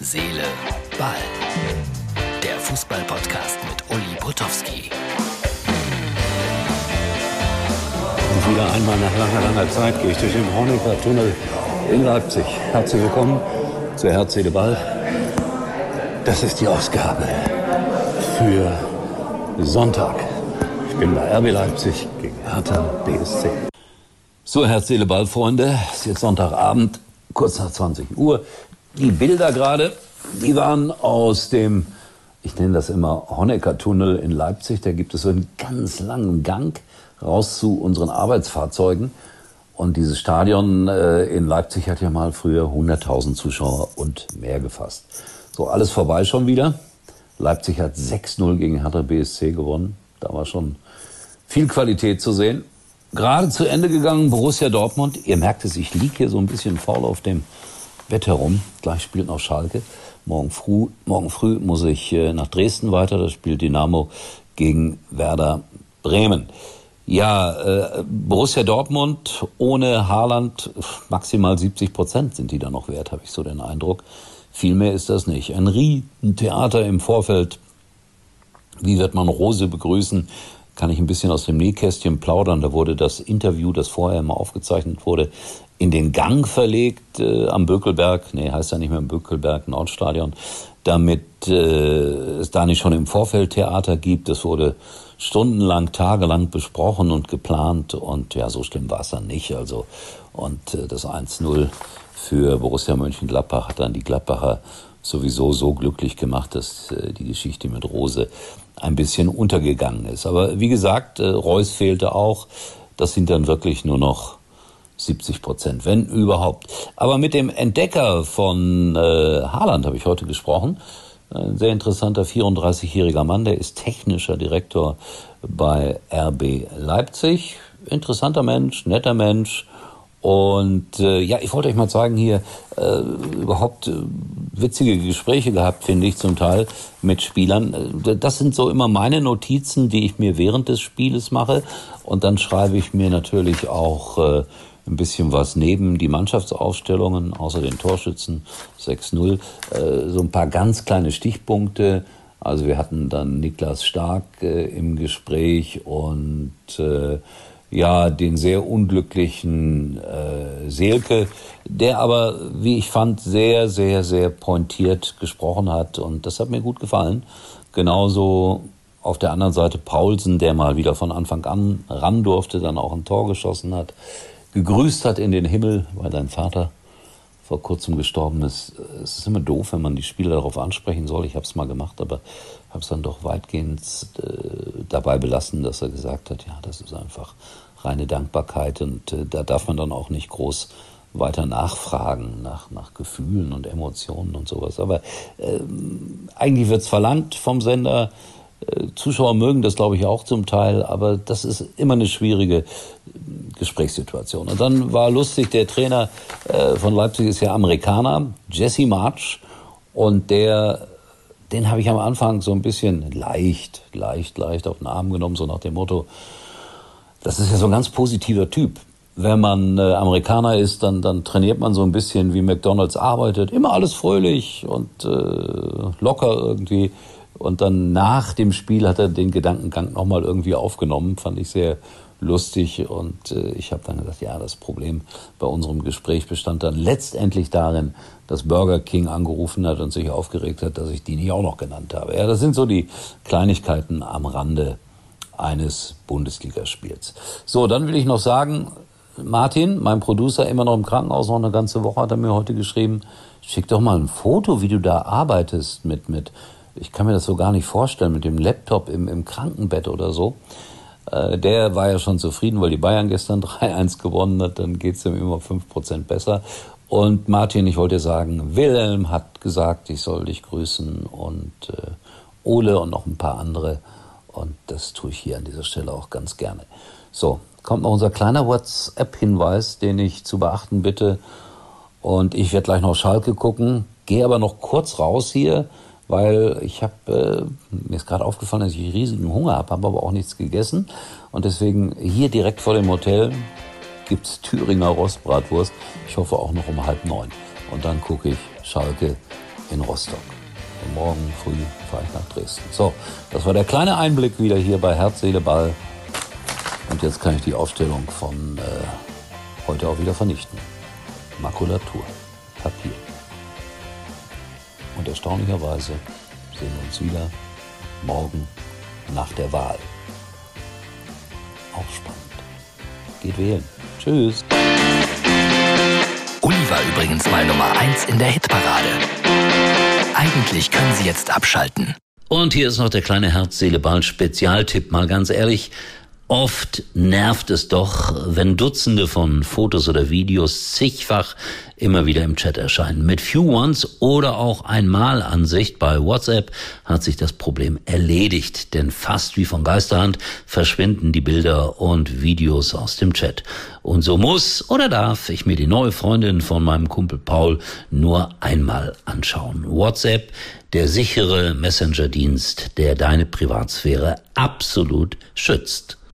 Seele, Ball. Der Fußball-Podcast mit Uli Potowski. Und wieder einmal nach langer, langer Zeit gehe ich durch den Honecker-Tunnel in Leipzig. Herzlich willkommen zu Herz, Seele, Ball. Das ist die Ausgabe für Sonntag. Ich bin bei RB Leipzig gegen Hertha BSC. So, Herz, Seele, Ball, Freunde. Es ist jetzt Sonntagabend, kurz nach 20 Uhr. Die Bilder gerade, die waren aus dem, ich nenne das immer Honecker-Tunnel in Leipzig. Da gibt es so einen ganz langen Gang raus zu unseren Arbeitsfahrzeugen. Und dieses Stadion äh, in Leipzig hat ja mal früher 100.000 Zuschauer und mehr gefasst. So, alles vorbei schon wieder. Leipzig hat 6-0 gegen Hertha BSC gewonnen. Da war schon viel Qualität zu sehen. Gerade zu Ende gegangen Borussia Dortmund. Ihr merkt es, ich liege hier so ein bisschen faul auf dem Bett herum. Gleich spielt noch Schalke. Morgen früh, morgen früh muss ich äh, nach Dresden weiter. Da spielt Dynamo gegen Werder Bremen. Ja, äh, Borussia Dortmund ohne Haaland maximal 70 Prozent sind die da noch wert, habe ich so den Eindruck. Viel mehr ist das nicht. Ein Riesentheater im Vorfeld. Wie wird man Rose begrüßen? Kann ich ein bisschen aus dem Nähkästchen plaudern. Da wurde das Interview, das vorher immer aufgezeichnet wurde, in den Gang verlegt äh, am Bökelberg, nee, heißt ja nicht mehr am Bökelberg, Nordstadion, damit äh, es da nicht schon im Vorfeld Theater gibt. Das wurde stundenlang, tagelang besprochen und geplant und ja, so schlimm war es dann nicht. Also und äh, das 1-0 für Borussia Mönchengladbach hat dann die Gladbacher sowieso so glücklich gemacht, dass äh, die Geschichte mit Rose ein bisschen untergegangen ist. Aber wie gesagt, äh, Reus fehlte auch. Das sind dann wirklich nur noch 70 Prozent, wenn überhaupt. Aber mit dem Entdecker von äh, Haaland habe ich heute gesprochen. Ein sehr interessanter 34-jähriger Mann, der ist technischer Direktor bei RB Leipzig. Interessanter Mensch, netter Mensch. Und äh, ja, ich wollte euch mal zeigen hier äh, überhaupt äh, witzige Gespräche gehabt, finde ich zum Teil mit Spielern. Äh, das sind so immer meine Notizen, die ich mir während des Spieles mache. Und dann schreibe ich mir natürlich auch äh, ein bisschen was neben die Mannschaftsaufstellungen, außer den Torschützen 6-0, äh, so ein paar ganz kleine Stichpunkte. Also wir hatten dann Niklas Stark äh, im Gespräch und äh, ja, den sehr unglücklichen äh, Seelke, der aber, wie ich fand, sehr, sehr, sehr pointiert gesprochen hat und das hat mir gut gefallen. Genauso auf der anderen Seite Paulsen, der mal wieder von Anfang an ran durfte, dann auch ein Tor geschossen hat gegrüßt hat in den Himmel, weil sein Vater vor kurzem gestorben ist. Es ist immer doof, wenn man die Spieler darauf ansprechen soll. Ich habe es mal gemacht, aber habe es dann doch weitgehend äh, dabei belassen, dass er gesagt hat, ja, das ist einfach reine Dankbarkeit und äh, da darf man dann auch nicht groß weiter nachfragen nach, nach Gefühlen und Emotionen und sowas. Aber äh, eigentlich wird es verlangt vom Sender, Zuschauer mögen das, glaube ich, auch zum Teil, aber das ist immer eine schwierige Gesprächssituation. Und dann war lustig, der Trainer äh, von Leipzig ist ja Amerikaner, Jesse March, und der, den habe ich am Anfang so ein bisschen leicht, leicht, leicht auf den Arm genommen, so nach dem Motto, das ist ja so ein ganz positiver Typ. Wenn man äh, Amerikaner ist, dann, dann trainiert man so ein bisschen, wie McDonalds arbeitet. Immer alles fröhlich und äh, locker irgendwie. Und dann nach dem Spiel hat er den Gedankengang nochmal irgendwie aufgenommen, fand ich sehr lustig. Und äh, ich habe dann gesagt, ja, das Problem bei unserem Gespräch bestand dann letztendlich darin, dass Burger King angerufen hat und sich aufgeregt hat, dass ich die nicht auch noch genannt habe. Ja, das sind so die Kleinigkeiten am Rande eines Bundesligaspiels. So, dann will ich noch sagen, Martin, mein Producer, immer noch im Krankenhaus, noch eine ganze Woche hat er mir heute geschrieben, schick doch mal ein Foto, wie du da arbeitest mit, mit ich kann mir das so gar nicht vorstellen, mit dem Laptop im, im Krankenbett oder so. Äh, der war ja schon zufrieden, weil die Bayern gestern 3-1 gewonnen hat, dann geht's ihm immer 5% besser. Und Martin, ich wollte sagen, Wilhelm hat gesagt, ich soll dich grüßen und äh, Ole und noch ein paar andere. Und das tue ich hier an dieser Stelle auch ganz gerne. So, kommt noch unser kleiner WhatsApp-Hinweis, den ich zu beachten bitte. Und ich werde gleich noch Schalke gucken, gehe aber noch kurz raus hier weil ich habe, äh, mir ist gerade aufgefallen, dass ich riesigen Hunger habe, habe aber auch nichts gegessen. Und deswegen hier direkt vor dem Hotel gibt's Thüringer Rostbratwurst. Ich hoffe auch noch um halb neun. Und dann gucke ich Schalke in Rostock. Und morgen früh fahre ich nach Dresden. So, das war der kleine Einblick wieder hier bei Herz, Seele, Ball. Und jetzt kann ich die Aufstellung von äh, heute auch wieder vernichten. Makulatur, Papier. Und erstaunlicherweise sehen wir uns wieder morgen nach der Wahl. Auch spannend. Geht wählen. Tschüss. Uli war übrigens mal Nummer 1 in der Hitparade. Eigentlich können Sie jetzt abschalten. Und hier ist noch der kleine Herz-Seele-Ball-Spezialtipp. Mal ganz ehrlich, Oft nervt es doch, wenn Dutzende von Fotos oder Videos zigfach immer wieder im Chat erscheinen. Mit Few Ones oder auch Einmalansicht bei WhatsApp hat sich das Problem erledigt, denn fast wie von Geisterhand verschwinden die Bilder und Videos aus dem Chat. Und so muss oder darf ich mir die neue Freundin von meinem Kumpel Paul nur einmal anschauen. WhatsApp, der sichere Messenger-Dienst, der deine Privatsphäre absolut schützt.